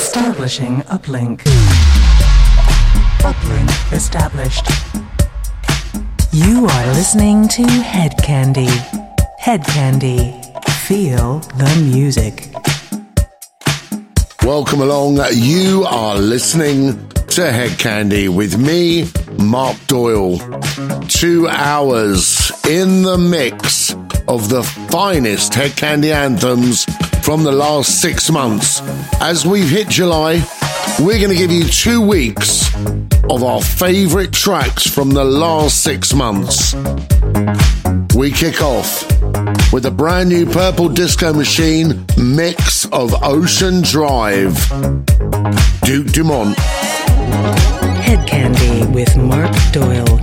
Establishing uplink. Uplink established. You are listening to Hedkandi. Head Candy. Feel the music. Welcome along. You are listening to Hedkandi with me, Mark Doyle. Two hours in the mix of the finest Hedkandi anthems from the last six months. As we've hit July, we're going to give you two weeks of our favorite tracks from the last six months. We kick off with a brand new Purple Disco Machine mix of Ocean Drive. Duke Dumont. Head Candy with Mark Doyle.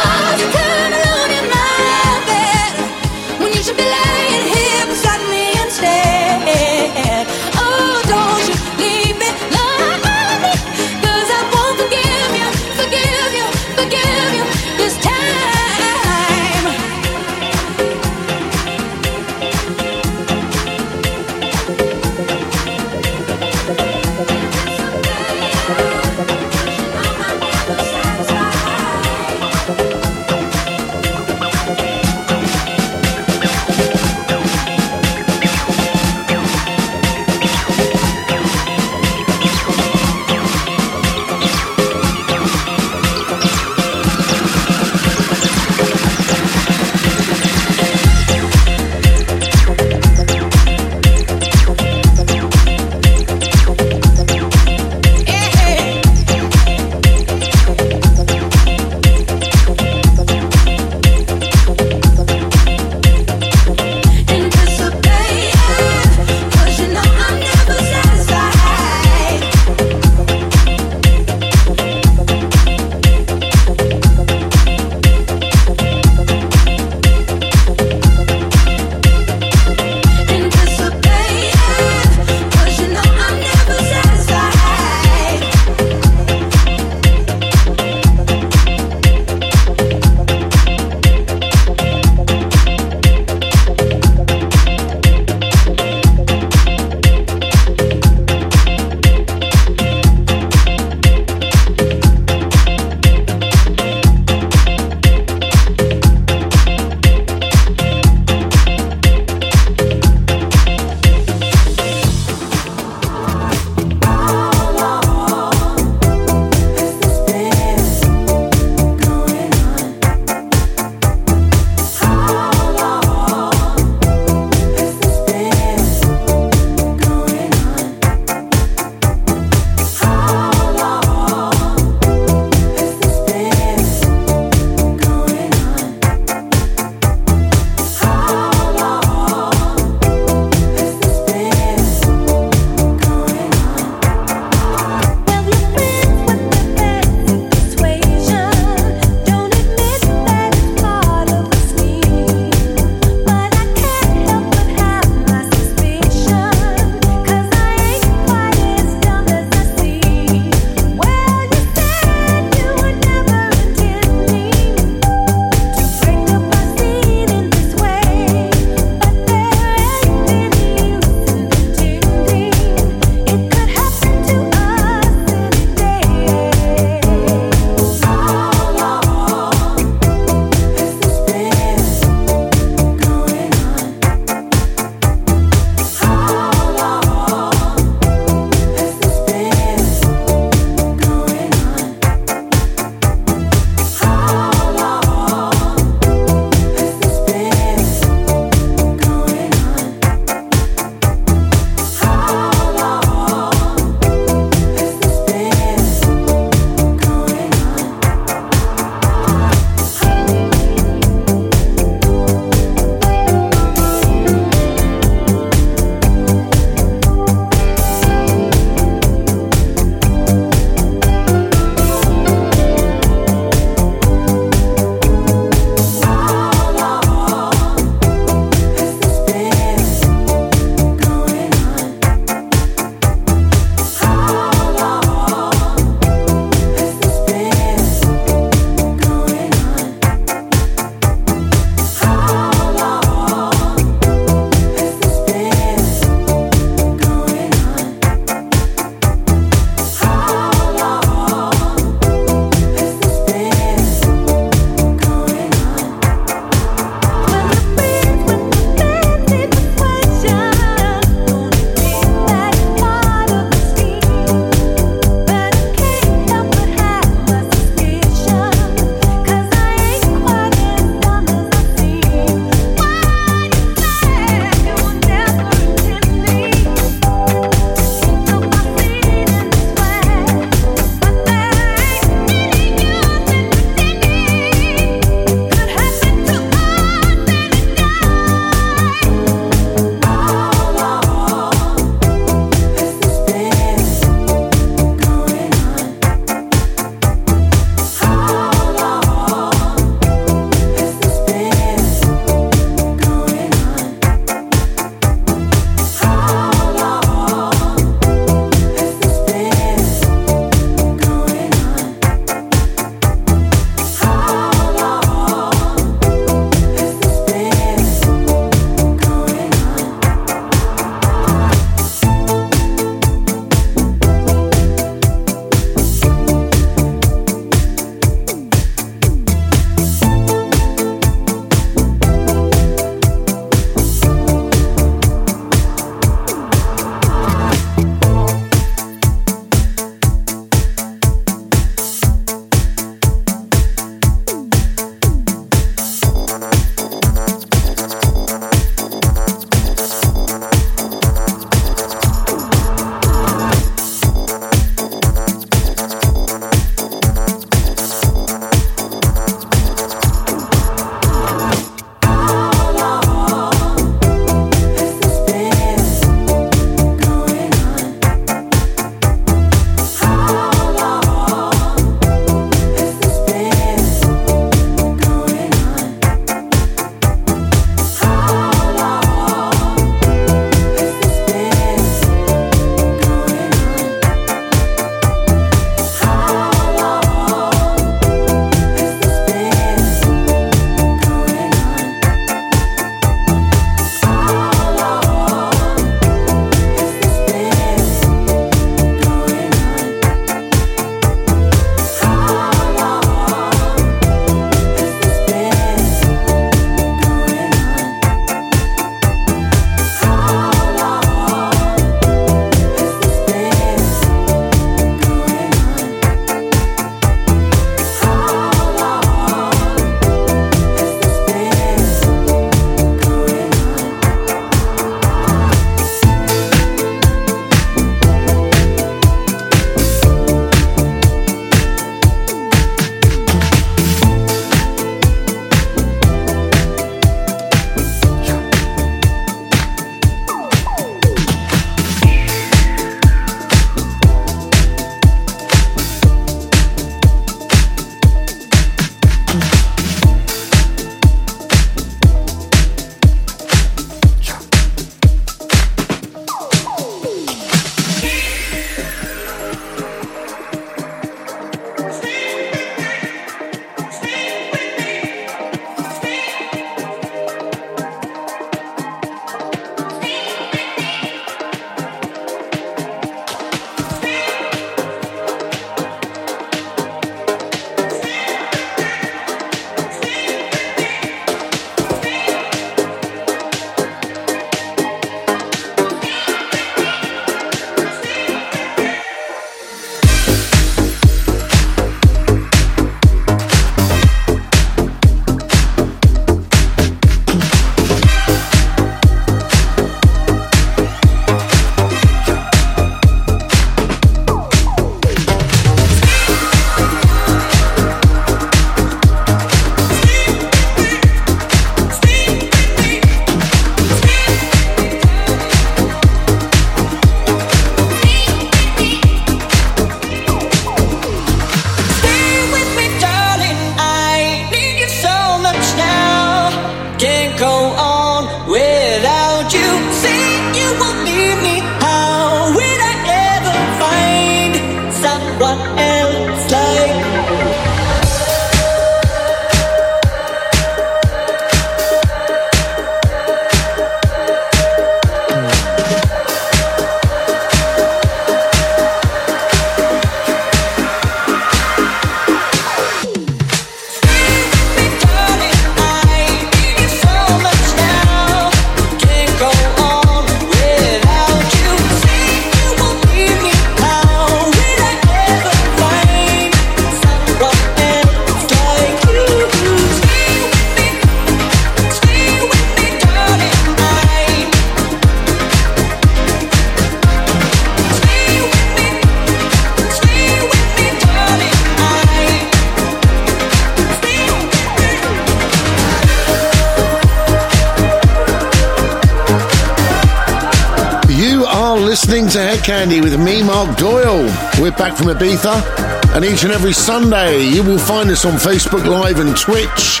Hedkandi with me, Mark Doyle. We're back from Ibiza, and each and every Sunday you will find us on Facebook Live and Twitch,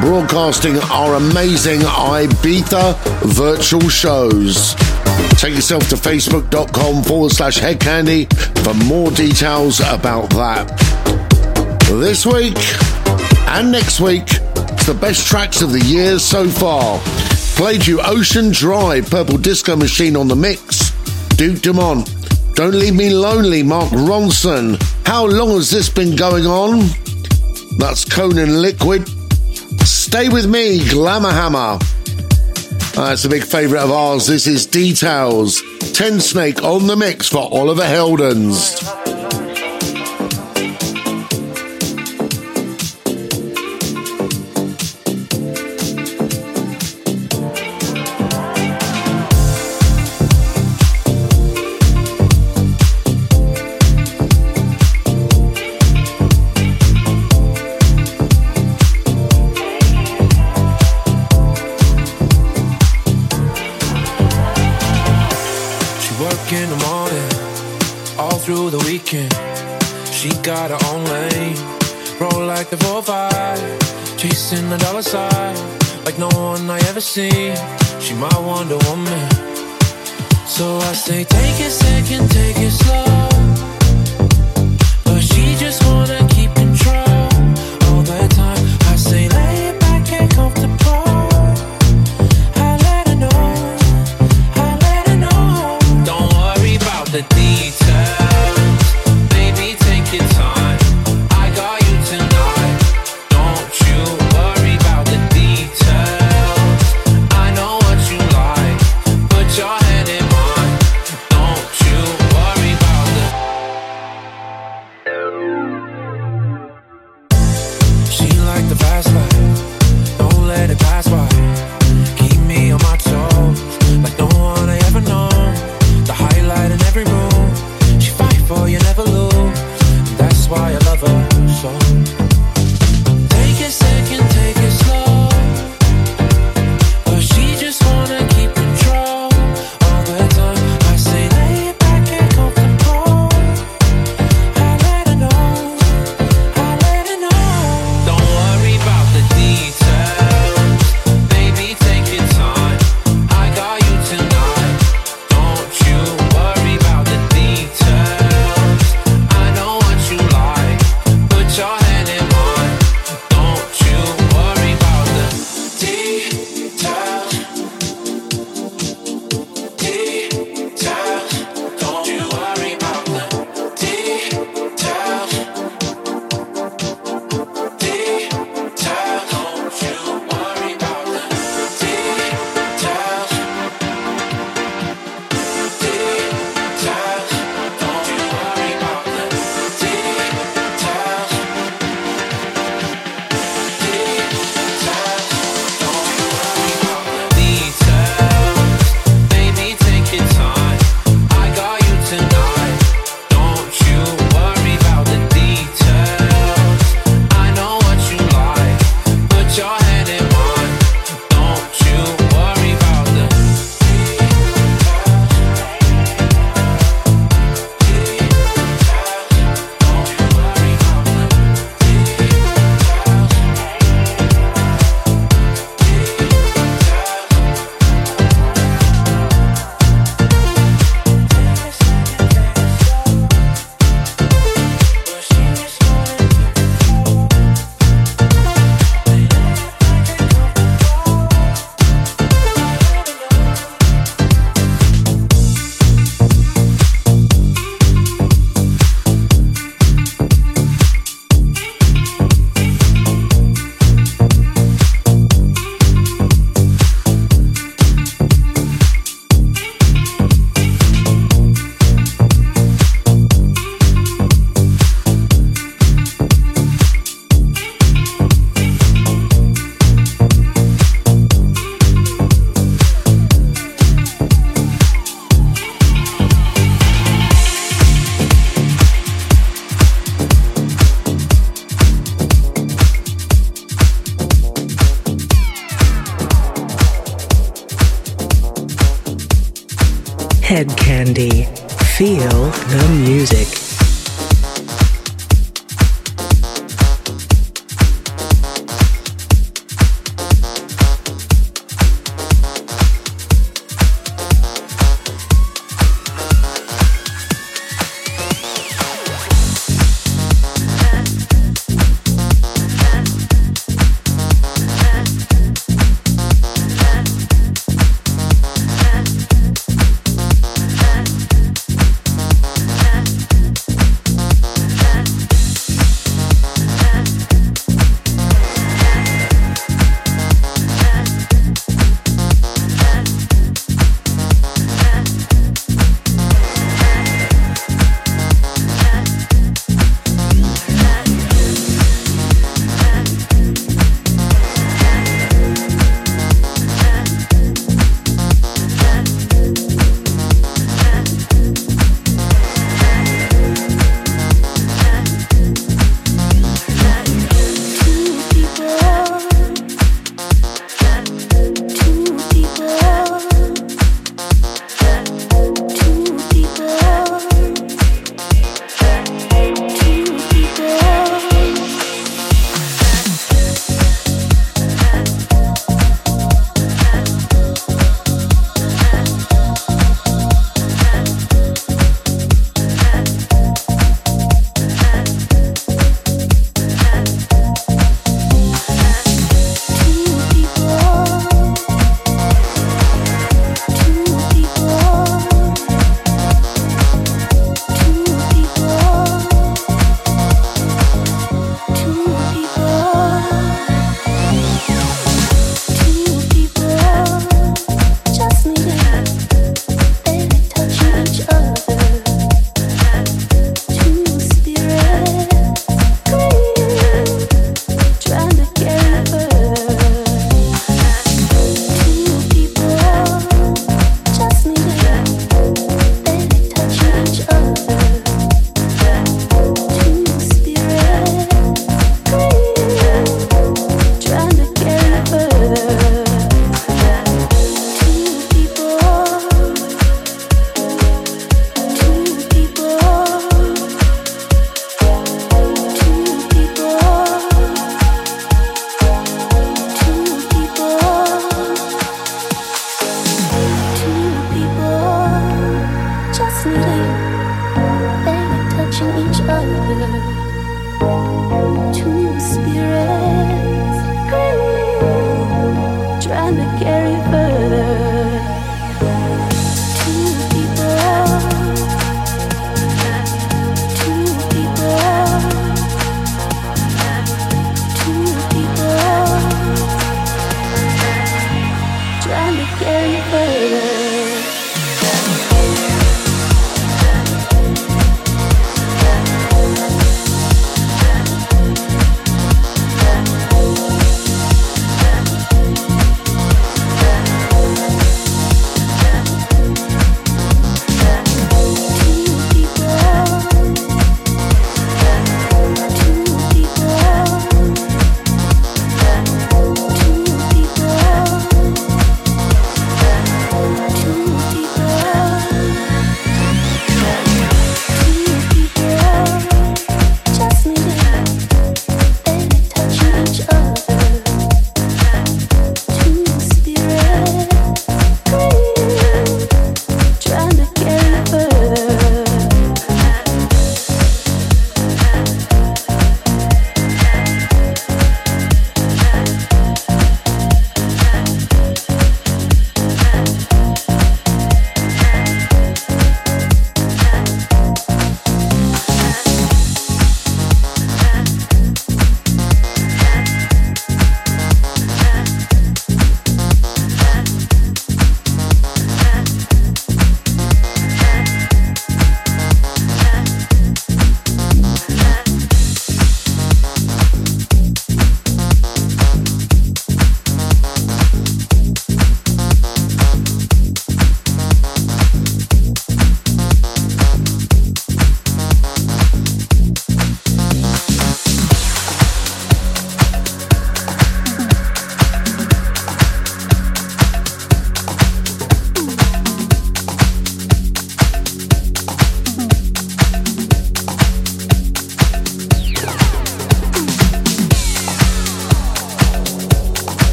broadcasting our amazing Ibiza virtual shows. Take yourself to facebook.com forward slash Hedkandi for more details about that. This week and next week, it's the best tracks of the year so far. Played you Ocean Drive, Purple Disco Machine on the mix. Duke Dumont. Don't Leave Me Lonely, Mark Ronson. How long has this been going on? That's Conan Liquid. Stay with me, Glamour Hammer. Ah, That's a big favourite of ours. This is Details. Tensnake on the mix for Oliver Heldens.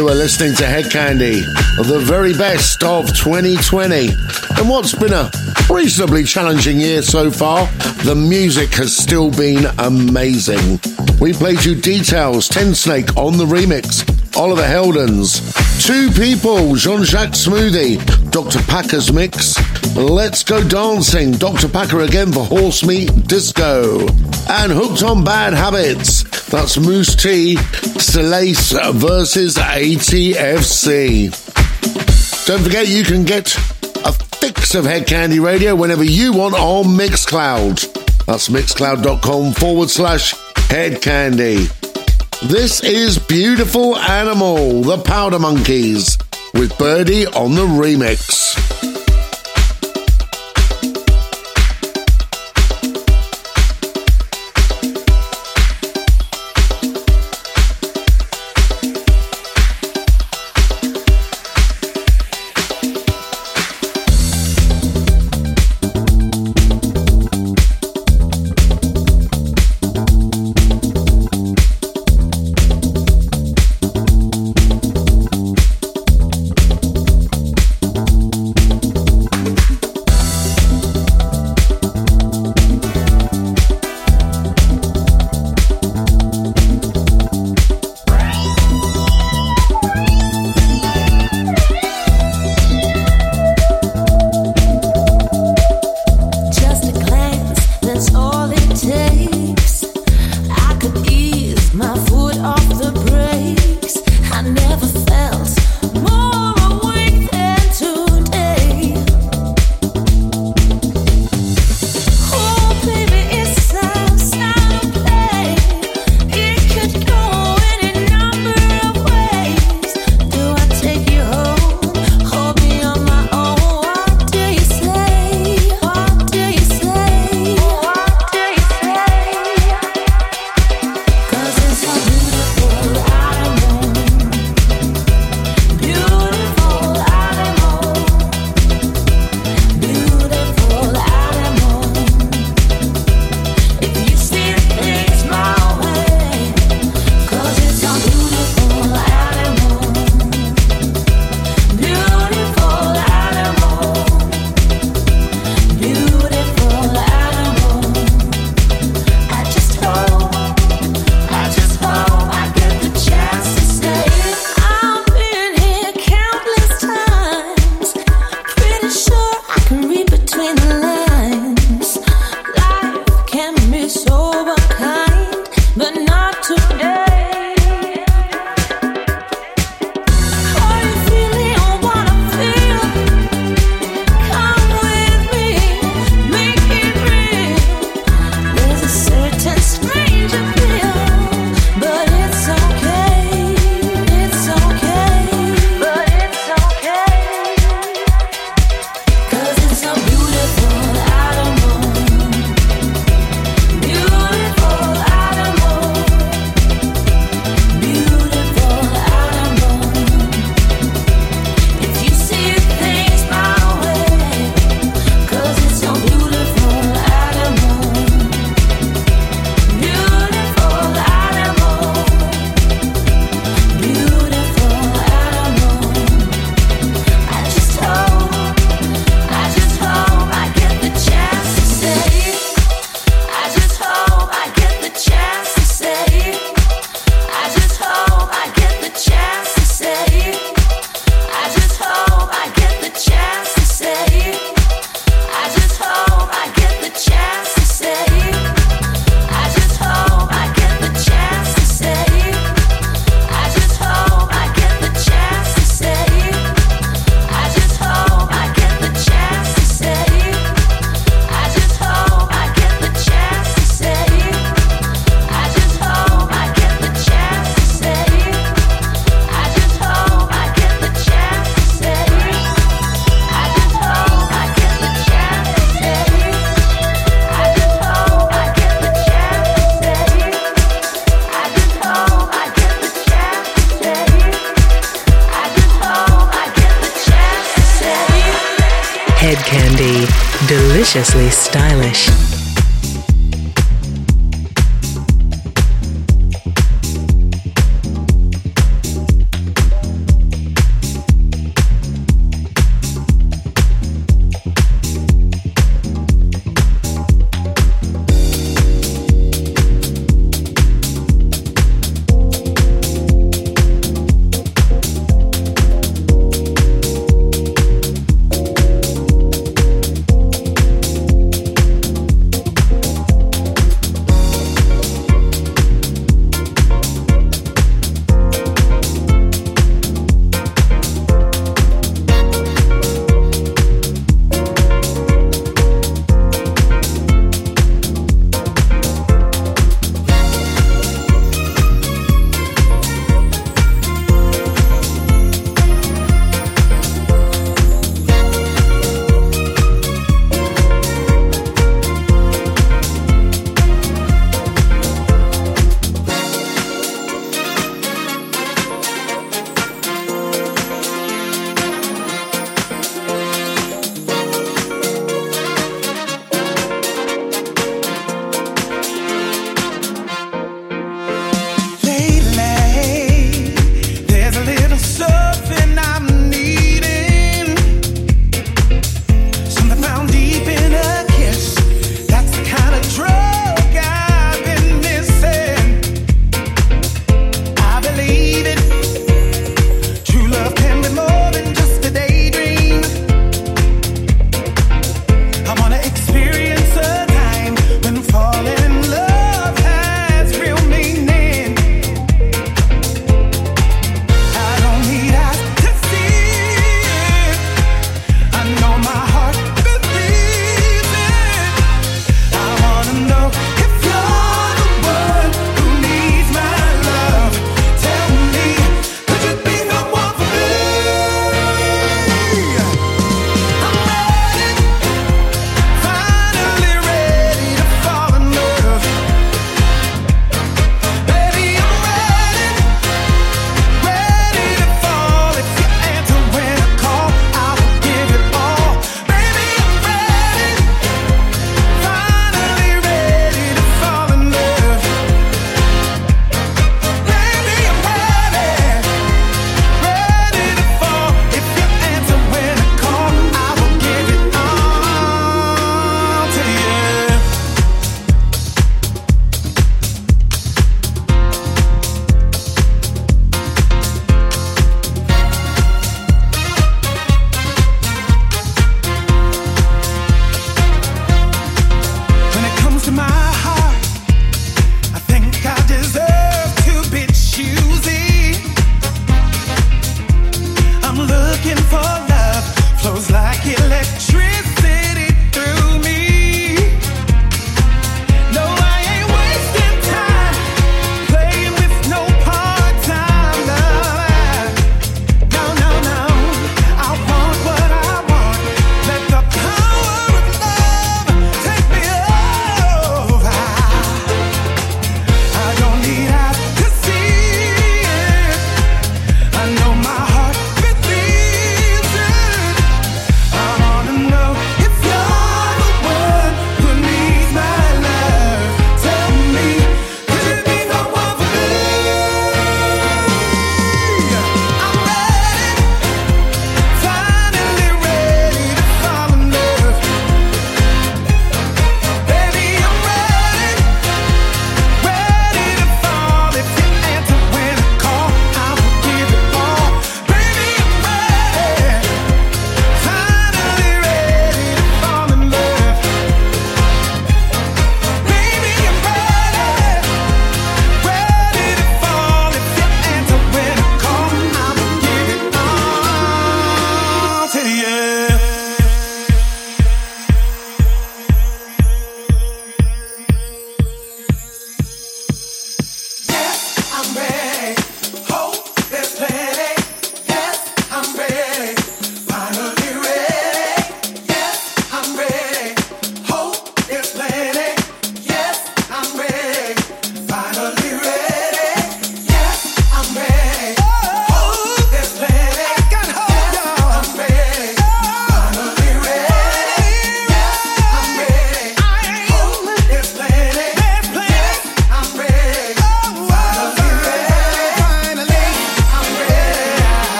You are listening to Hedkandi, the very best of 2020. And what's been a reasonably challenging year so far, the music has still been amazing. We played you Details, Tensnake on the remix, Oliver Heldens, Two People, Jean Jacques Smoothie, Dr. Packer's Mix, Let's Go Dancing, Dr. Packer again for Horse Meat Disco, and Hooked on Bad Habits. That's Mousse T Solace versus ATFC. Don't forget you can get a fix of Hedkandi Radio whenever you want on Mixcloud. That's mixcloud.com forward slash hedkandi. This is Beautiful Animal, the Powder Monkeys, with Birdie on the remix.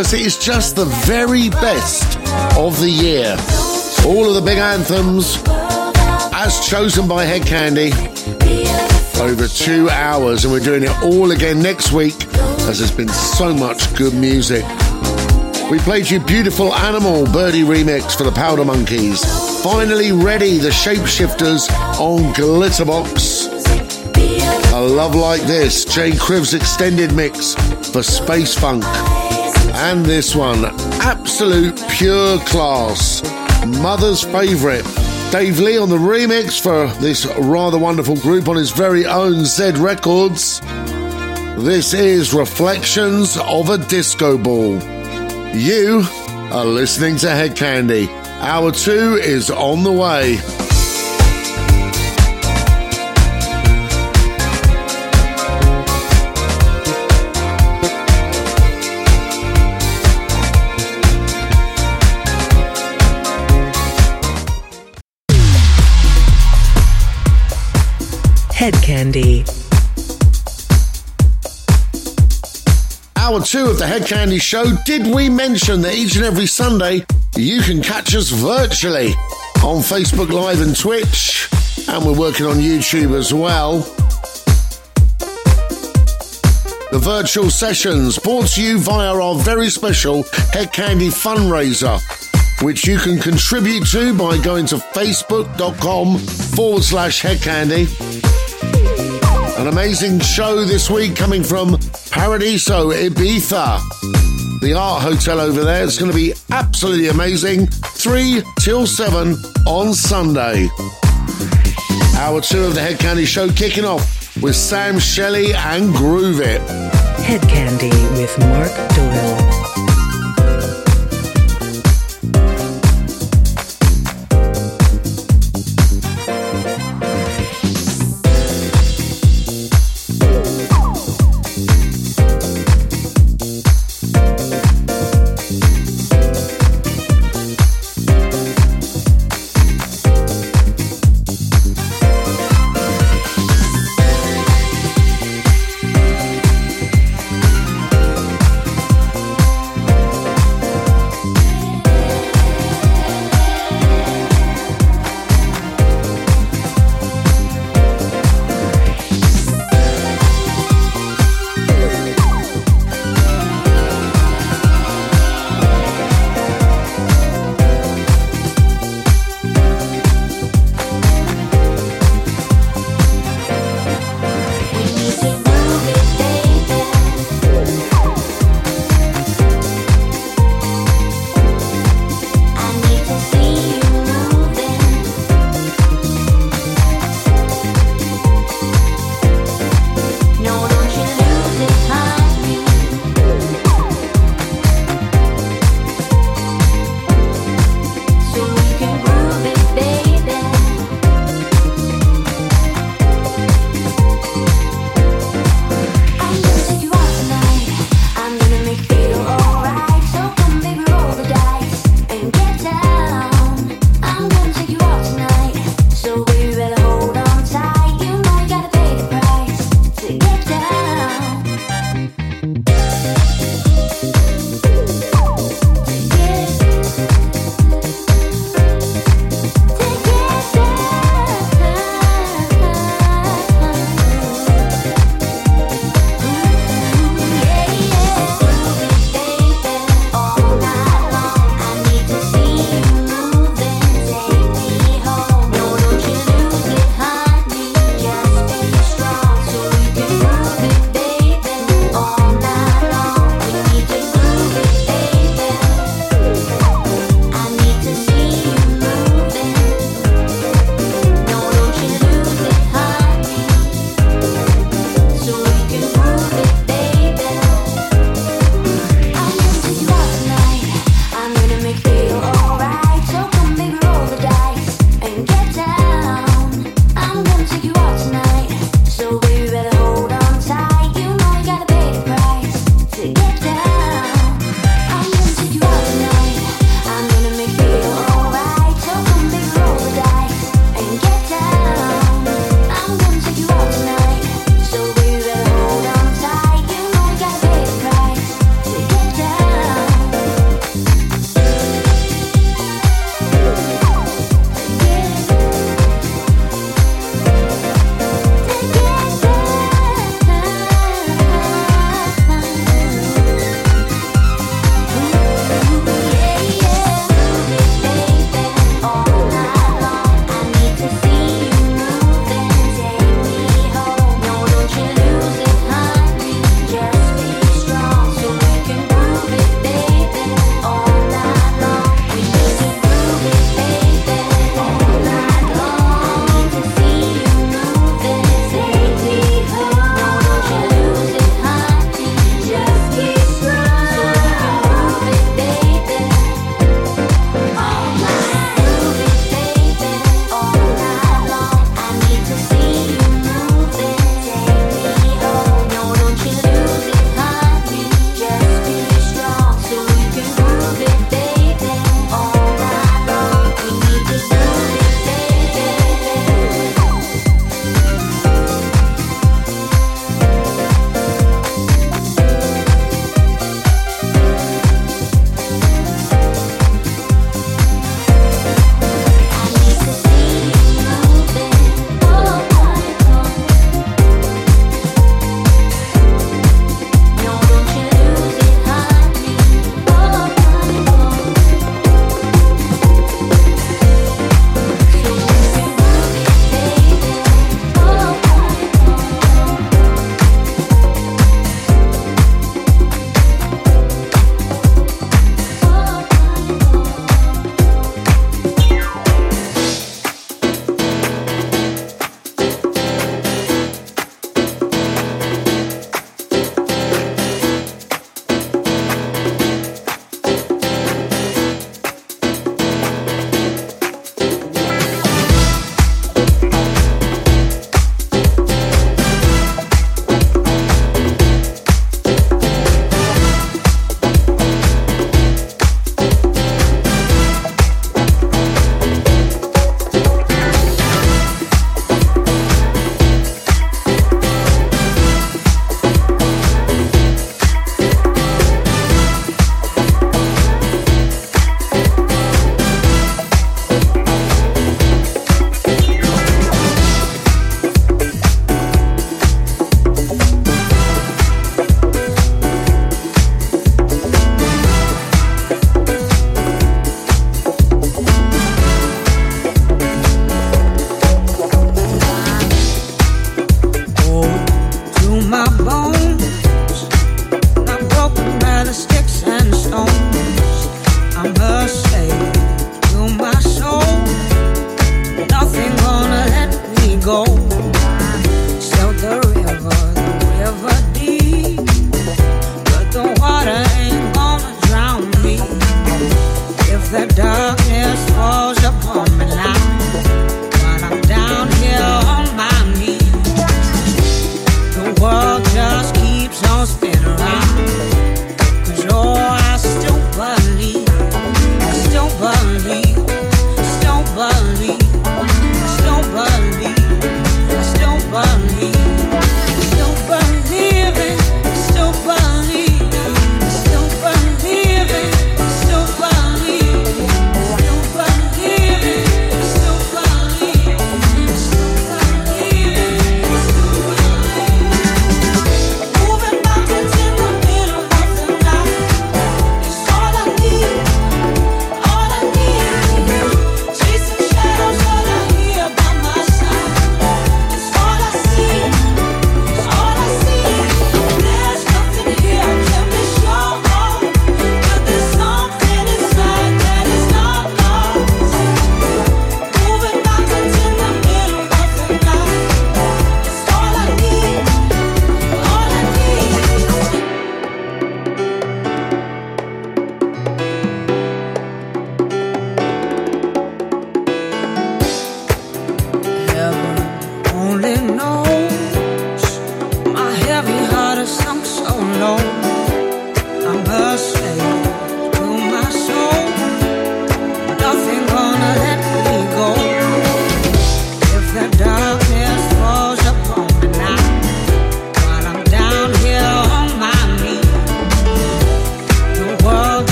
Because it is just the very best of the year. All of the big anthems, as chosen by Hedkandi, over two hours, and we're doing it all again next week as there's been so much good music. We played you Beautiful Animal Birdie remix for the Powder Monkeys. Finally ready, the Shapeshifters on Glitterbox. A Love Like This, J. Criv's extended mix for Space Funk. And this one, absolute pure class. Mother's favourite. Dave Lee on the remix for this rather wonderful group on his very own Z Records. This is Reflections of a Disco Ball. You are listening to Hedkandi. Hour two is on the way. Hedkandi. Hour two of the Hedkandi Show. Did we mention that each and every Sunday you can catch us virtually on Facebook Live and Twitch? And we're working on YouTube as well. The virtual sessions brought to you via our very special Hedkandi fundraiser which you can contribute to by going to facebook.com forward slash hedkandi an amazing show this week coming from Paradiso Ibiza. The art hotel over there. It's going to be absolutely amazing. 3 till 7 on Sunday. Hour 2 of the Hedkandi Show kicking off with Sam Shelley and Groove It. Hedkandi with Mark Doyle.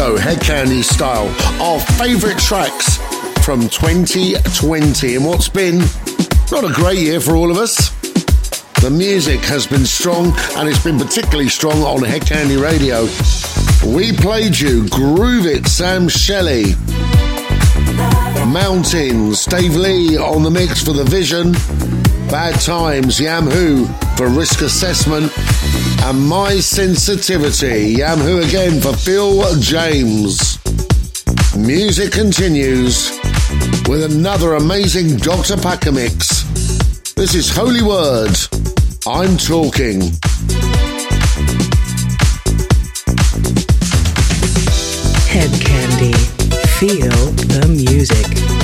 Disco Hedkandi style. Our favourite tracks from 2020 and what's been not a great year for all of us. The music has been strong and it's been particularly strong on Hedkandi Radio. We played you Groove It, Sam Shelley. Mountains, Dave Lee on the mix for The Vision. Bad Times, Yam Who for Risk Assessment. And My Sensitivity, Yam Who again for Phil James. Music continues with another amazing Dr. Packer mix. This is Holy Word. I'm talking. Hedkandi. Feel the music.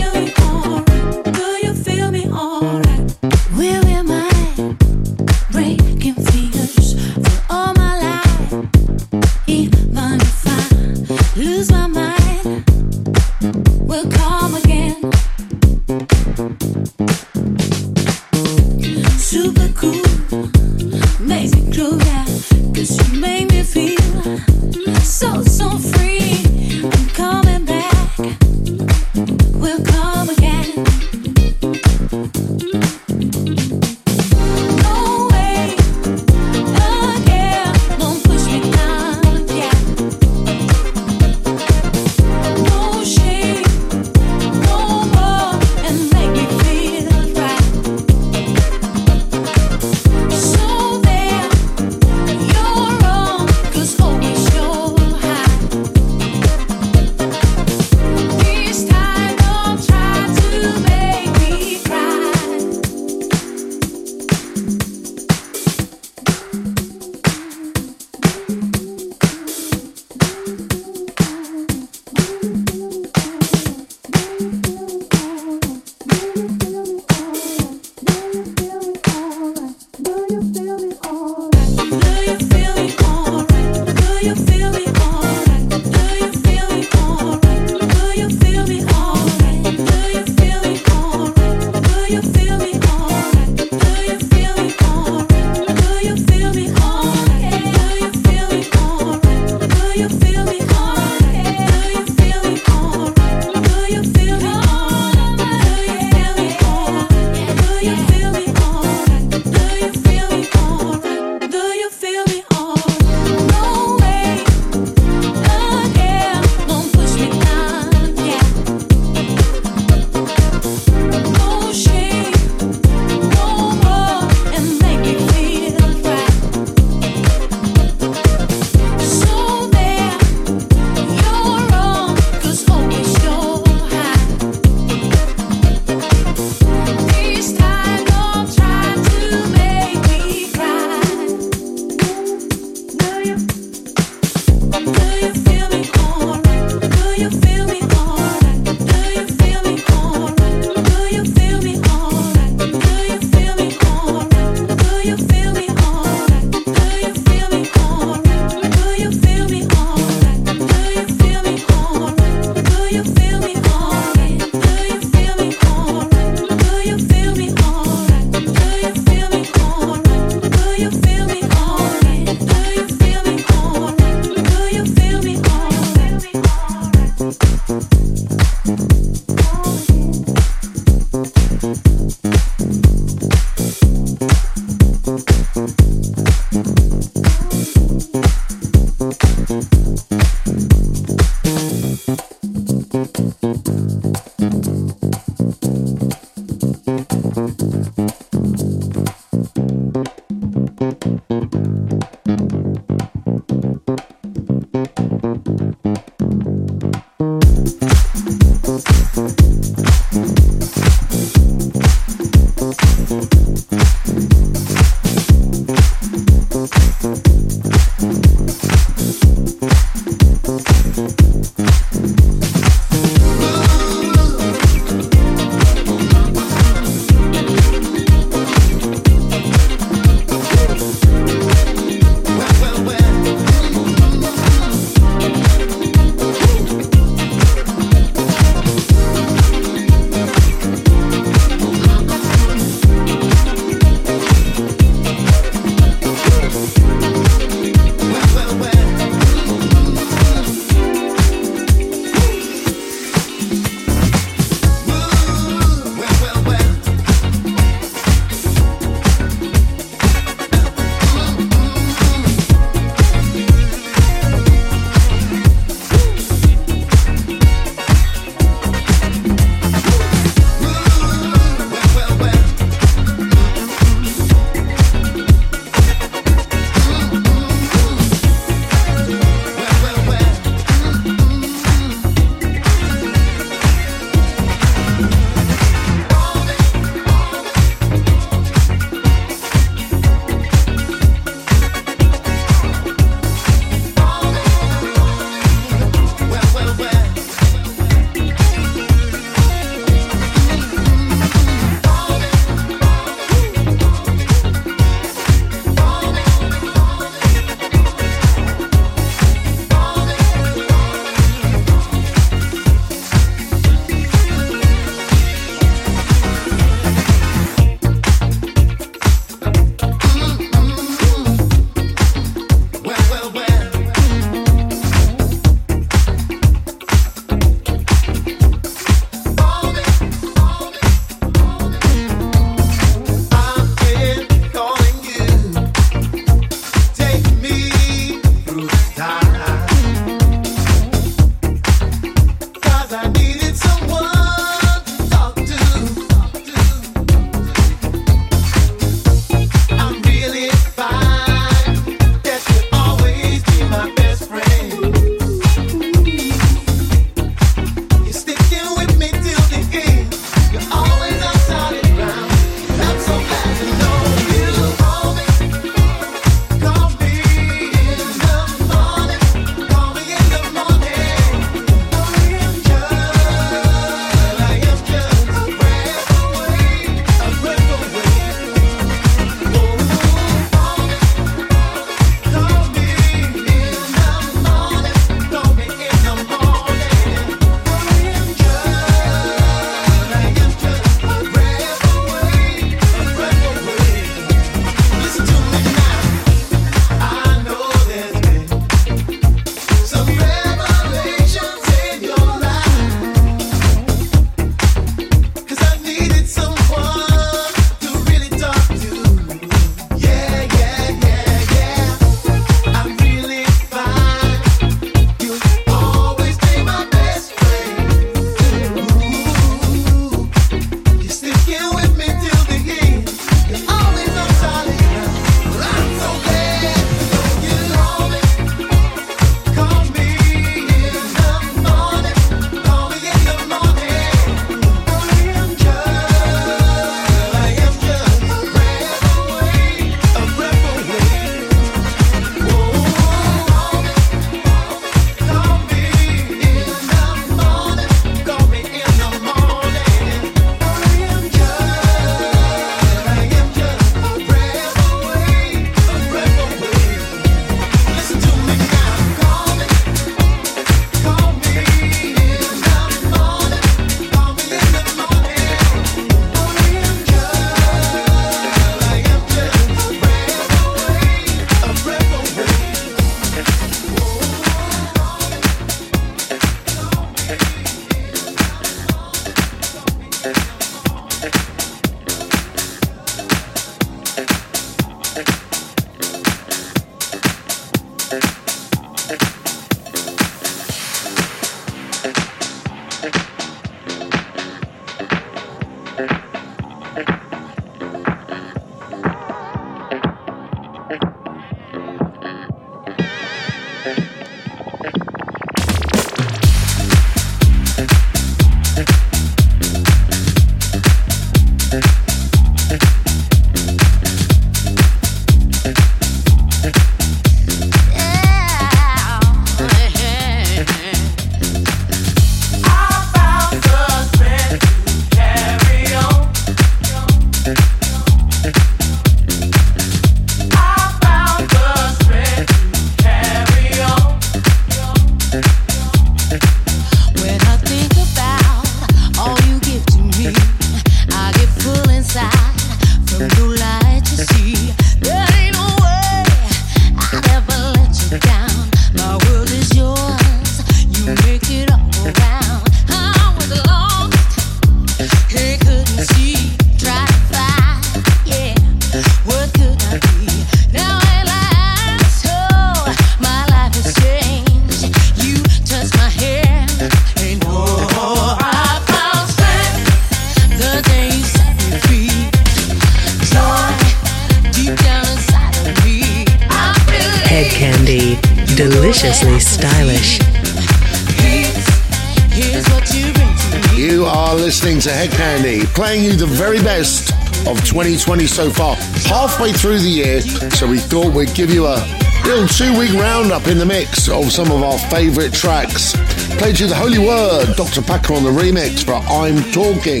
2020 so far, halfway through the year, so we thought we'd give you a little two week roundup in the mix of some of our favourite tracks. Played you the Holy Word, Dr. Packer on the remix for I'm Talking.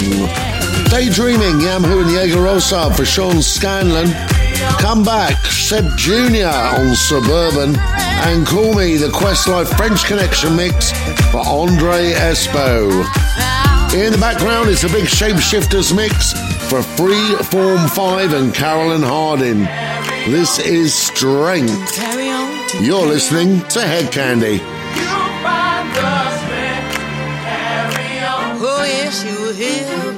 Daydreaming, Yamhoo and Jaegerosa for Sean Scanlon. Come Back, Seb Jr. on Suburban. And Call Me, the Questlife French Connection mix for Andre Espo. In the background, it's a big Shapeshifters mix for Free Form 5 and Carolyn Hardin. This is Strength. You're listening to Hedkandi. Oh, yes, you will,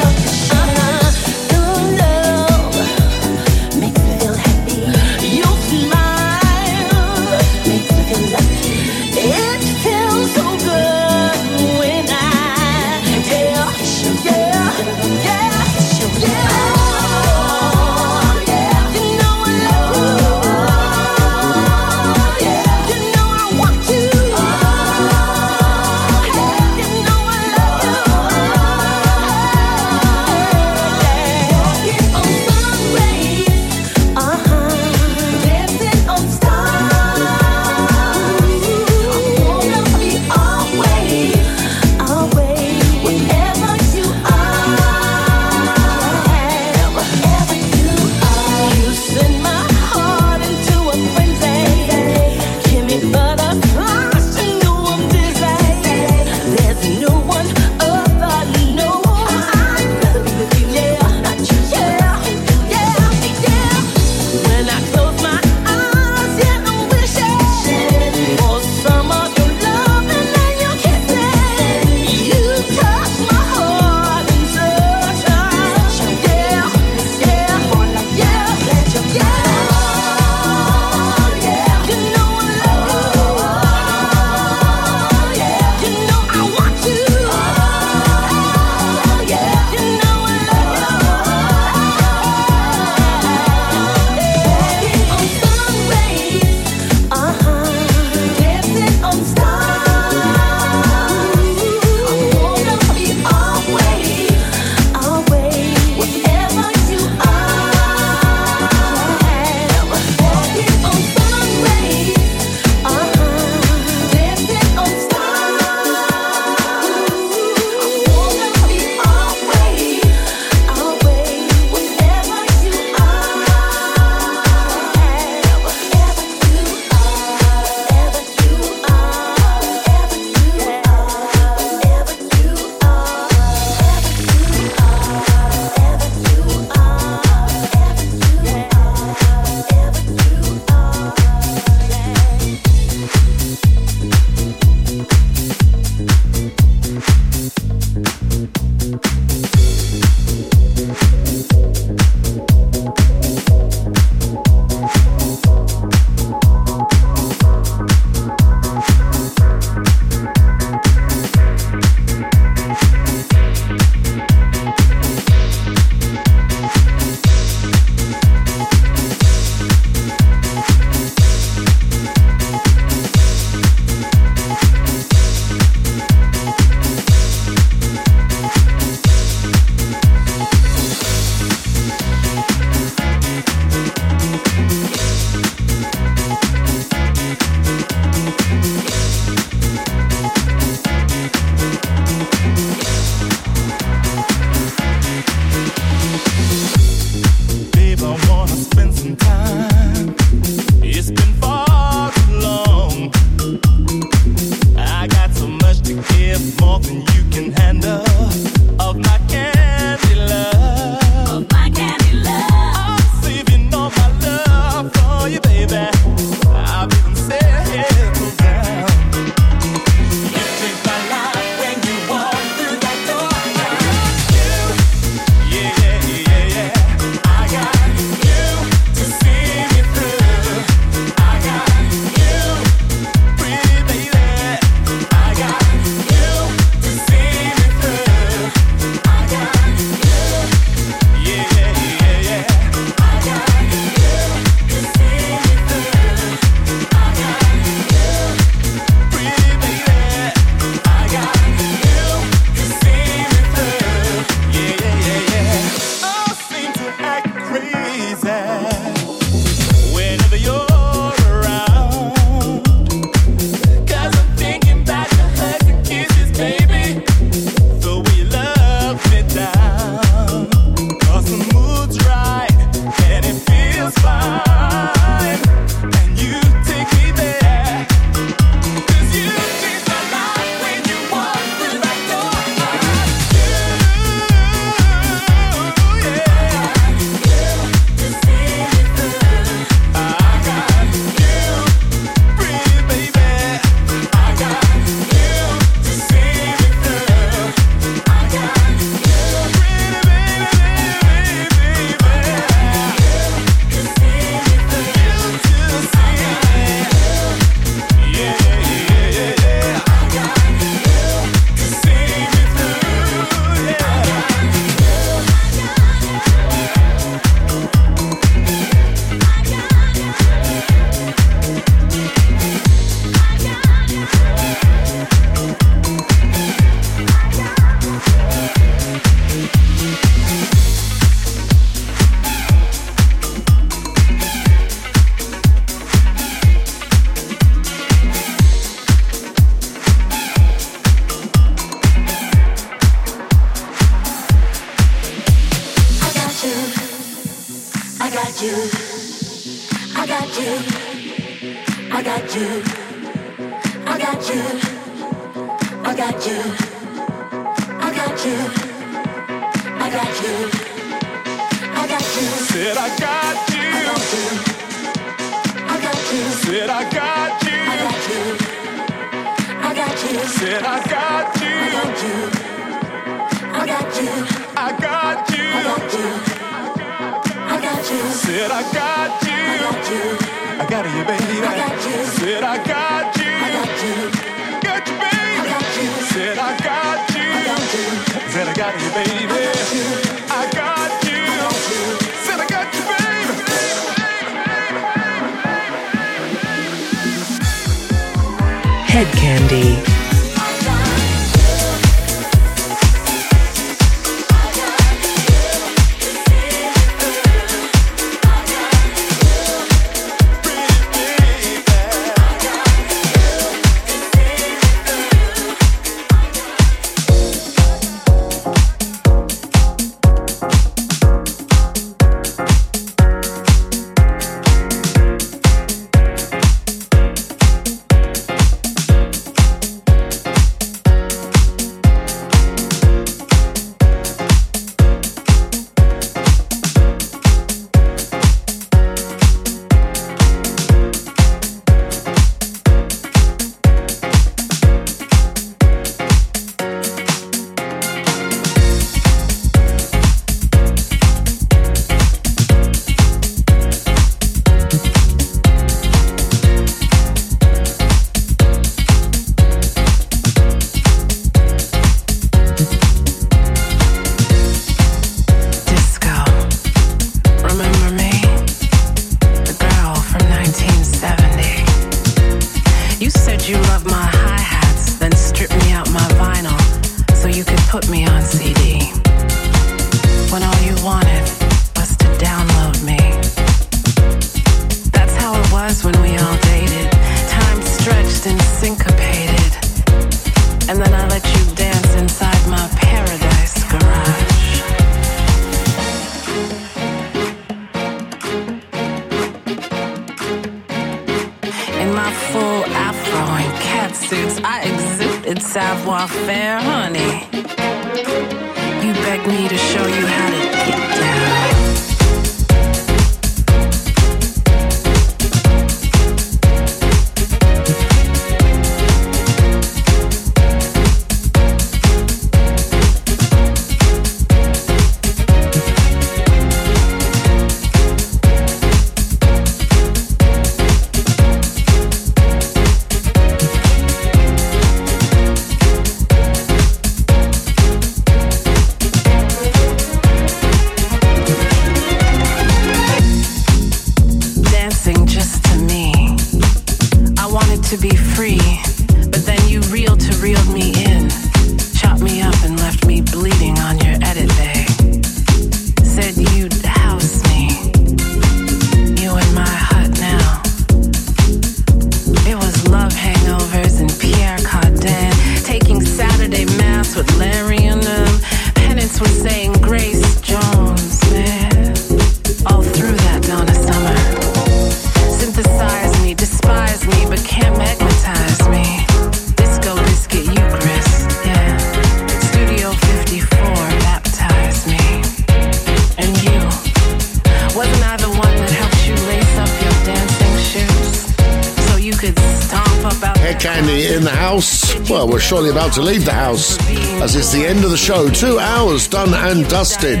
to leave the house as it's the end of the show. Two hours done and dusted.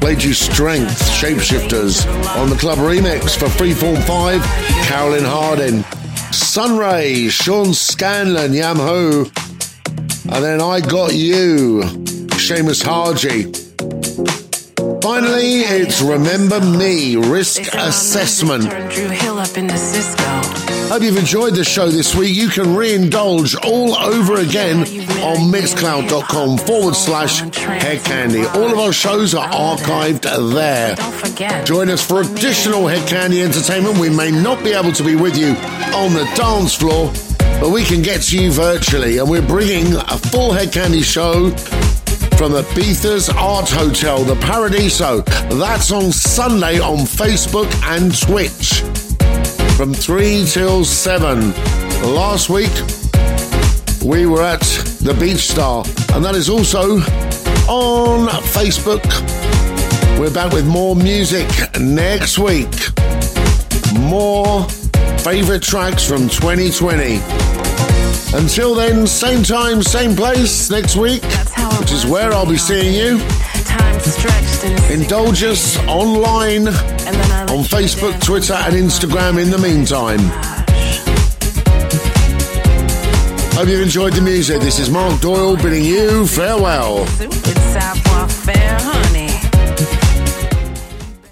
Played you Strength Shapeshifters on the club remix for Freeform 5, Carolyn Hardin, Sunray, Sean Scanlon, Yamho, and then I Got You, Seamus Haji. Finally, it's Remember Me, Risk Assessment. Hope you've enjoyed the show this week. You can re-indulge all over again on mixcloud.com forward slash hedkandi. All of our shows are archived there. Join us for additional Hedkandi entertainment. We may not be able to be with you on the dance floor, but we can get to you virtually. And we're bringing a full Hedkandi show from the Beethers Art Hotel, the Paradiso. That's on Sunday on Facebook and Twitch from 3 till 7. Last week, we were at the Beach Star, and that is also on Facebook. We're back with more music next week. More favorite tracks from 2020. Until then, same time, same place next week, which is where I'll be seeing you. Indulge us online on Facebook, Twitter, and Instagram in the meantime. Hope you've enjoyed the music. This is Mark Doyle bidding you farewell. Uh,